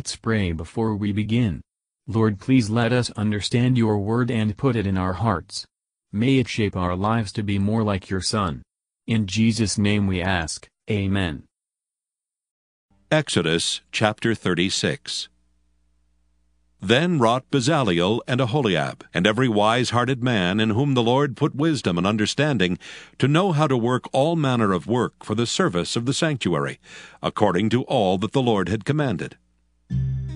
Let's pray before we begin. Lord please let us understand your word and put it in our hearts. May it shape our lives to be more like your Son. In Jesus' name we ask, Amen. Exodus chapter 36 Then wrought Bezaleel and Aholiab, and every wise-hearted man in whom the Lord put wisdom and understanding, to know how to work all manner of work for the service of the sanctuary, according to all that the Lord had commanded.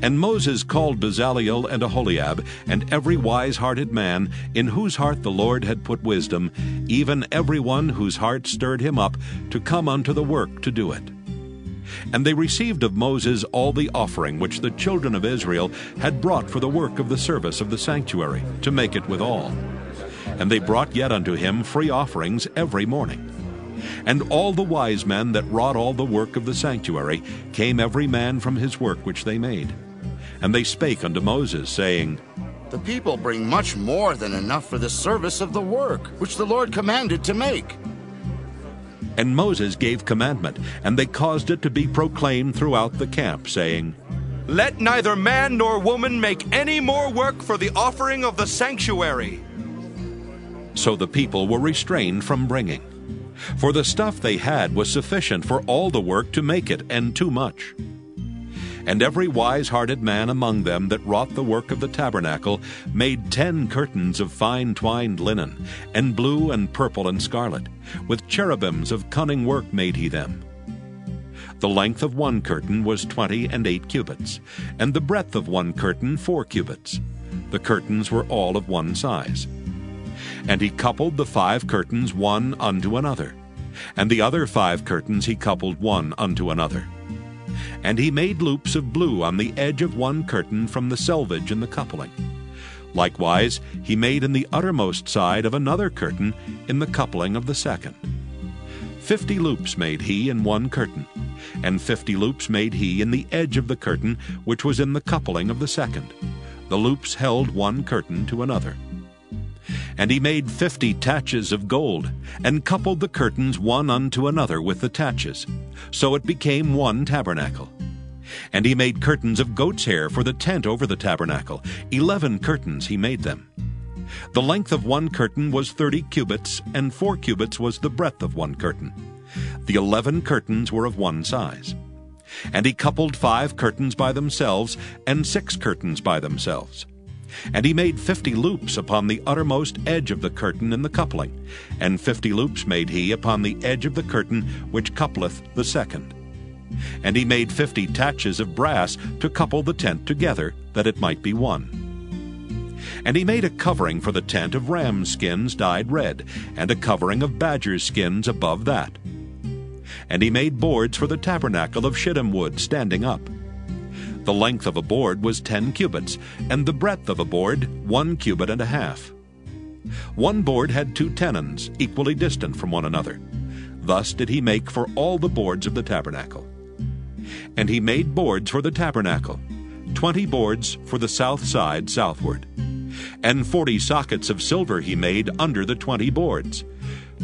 And Moses called Bezaleel and Aholiab, and every wise-hearted man, in whose heart the Lord had put wisdom, even every one whose heart stirred him up, to come unto the work to do it. And they received of Moses all the offering which the children of Israel had brought for the work of the service of the sanctuary, to make it withal. And they brought yet unto him free offerings every morning. And all the wise men that wrought all the work of the sanctuary came every man from his work which they made. And they spake unto Moses, saying, The people bring much more than enough for the service of the work which the Lord commanded to make. And Moses gave commandment, and they caused it to be proclaimed throughout the camp, saying, Let neither man nor woman make any more work for the offering of the sanctuary. So the people were restrained from bringing. For the stuff they had was sufficient for all the work to make it, and too much. And every wise hearted man among them that wrought the work of the tabernacle made ten curtains of fine twined linen, and blue and purple and scarlet. With cherubims of cunning work made he them. The length of one curtain was twenty and eight cubits, and the breadth of one curtain four cubits. The curtains were all of one size. And he coupled the five curtains one unto another, and the other five curtains he coupled one unto another. And he made loops of blue on the edge of one curtain from the selvage in the coupling. Likewise, he made in the uttermost side of another curtain in the coupling of the second. Fifty loops made he in one curtain, and fifty loops made he in the edge of the curtain which was in the coupling of the second. The loops held one curtain to another. And he made fifty taches of gold, and coupled the curtains one unto another with the taches. So it became one tabernacle. And he made curtains of goat's hair for the tent over the tabernacle. Eleven curtains he made them. The length of one curtain was thirty cubits, and four cubits was the breadth of one curtain. The eleven curtains were of one size. And he coupled five curtains by themselves, and six curtains by themselves. And he made fifty loops upon the uttermost edge of the curtain in the coupling, and fifty loops made he upon the edge of the curtain which coupleth the second. And he made fifty taches of brass to couple the tent together, that it might be one. And he made a covering for the tent of ram skins dyed red, and a covering of badger skins above that. And he made boards for the tabernacle of shittim wood standing up. The length of a board was ten cubits, and the breadth of a board one cubit and a half. One board had two tenons, equally distant from one another. Thus did he make for all the boards of the tabernacle. And he made boards for the tabernacle, twenty boards for the south side southward. And forty sockets of silver he made under the twenty boards,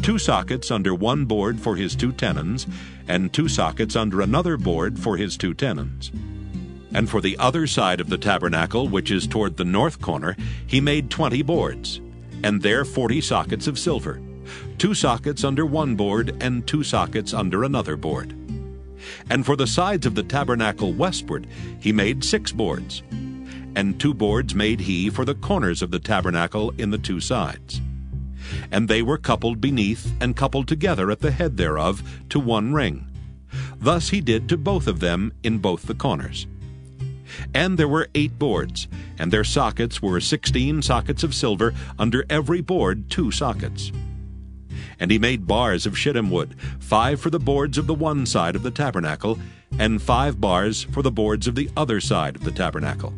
two sockets under one board for his two tenons, and two sockets under another board for his two tenons. And for the other side of the tabernacle, which is toward the north corner, he made twenty boards, and there forty sockets of silver, two sockets under one board, and two sockets under another board. And for the sides of the tabernacle westward, he made six boards, and two boards made he for the corners of the tabernacle in the two sides. And they were coupled beneath and coupled together at the head thereof to one ring. Thus he did to both of them in both the corners. And there were eight boards, and their sockets were sixteen sockets of silver, under every board two sockets. And he made bars of shittim wood, five for the boards of the one side of the tabernacle, and five bars for the boards of the other side of the tabernacle,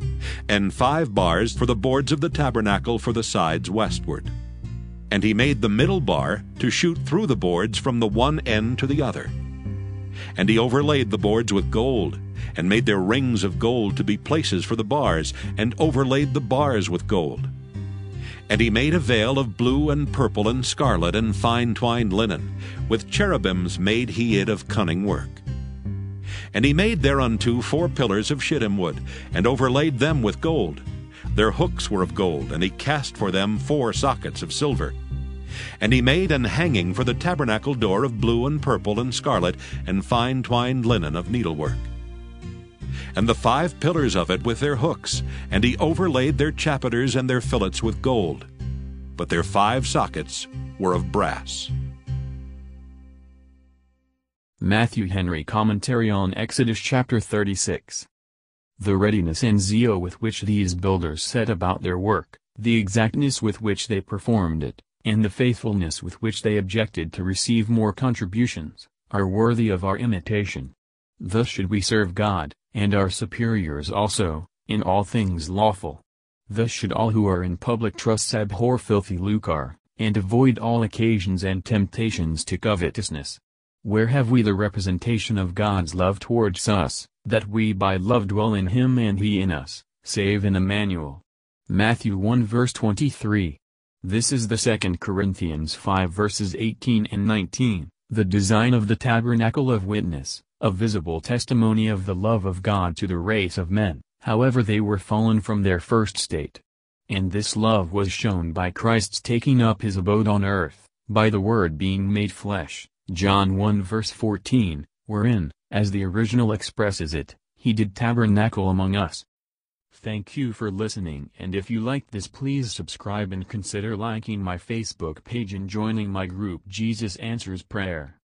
and five bars for the boards of the tabernacle for the sides westward. And he made the middle bar to shoot through the boards from the one end to the other. And he overlaid the boards with gold, and made their rings of gold to be places for the bars, and overlaid the bars with gold. And he made a veil of blue and purple and scarlet and fine twined linen, with cherubims made he it of cunning work. And he made thereunto four pillars of shittim wood, and overlaid them with gold. Their hooks were of gold, and he cast for them four sockets of silver. And he made an hanging for the tabernacle door of blue and purple and scarlet, and fine twined linen of needlework. And the five pillars of it with their hooks, and he overlaid their chapiters and their fillets with gold. But their five sockets were of brass. Matthew Henry Commentary on Exodus chapter 36 The readiness and zeal with which these builders set about their work, the exactness with which they performed it, and the faithfulness with which they objected to receive more contributions, are worthy of our imitation. Thus should we serve God, and our superiors also, in all things lawful. Thus should all who are in public trusts abhor filthy lucre, and avoid all occasions and temptations to covetousness. Where have we the representation of God's love towards us, that we by love dwell in him and he in us, save in Emmanuel? Matthew 1 verse 23. This is the 2 Corinthians 5 verses 18 and 19, the design of the tabernacle of witness, a visible testimony of the love of God to the race of men, however they were fallen from their first state. And this love was shown by Christ's taking up his abode on earth, by the Word being made flesh, John 1 verse 14, wherein, as the original expresses it, he did tabernacle among us. Thank you for listening and if you liked this please subscribe and consider liking my Facebook page and joining my group Jesus Answers Prayer.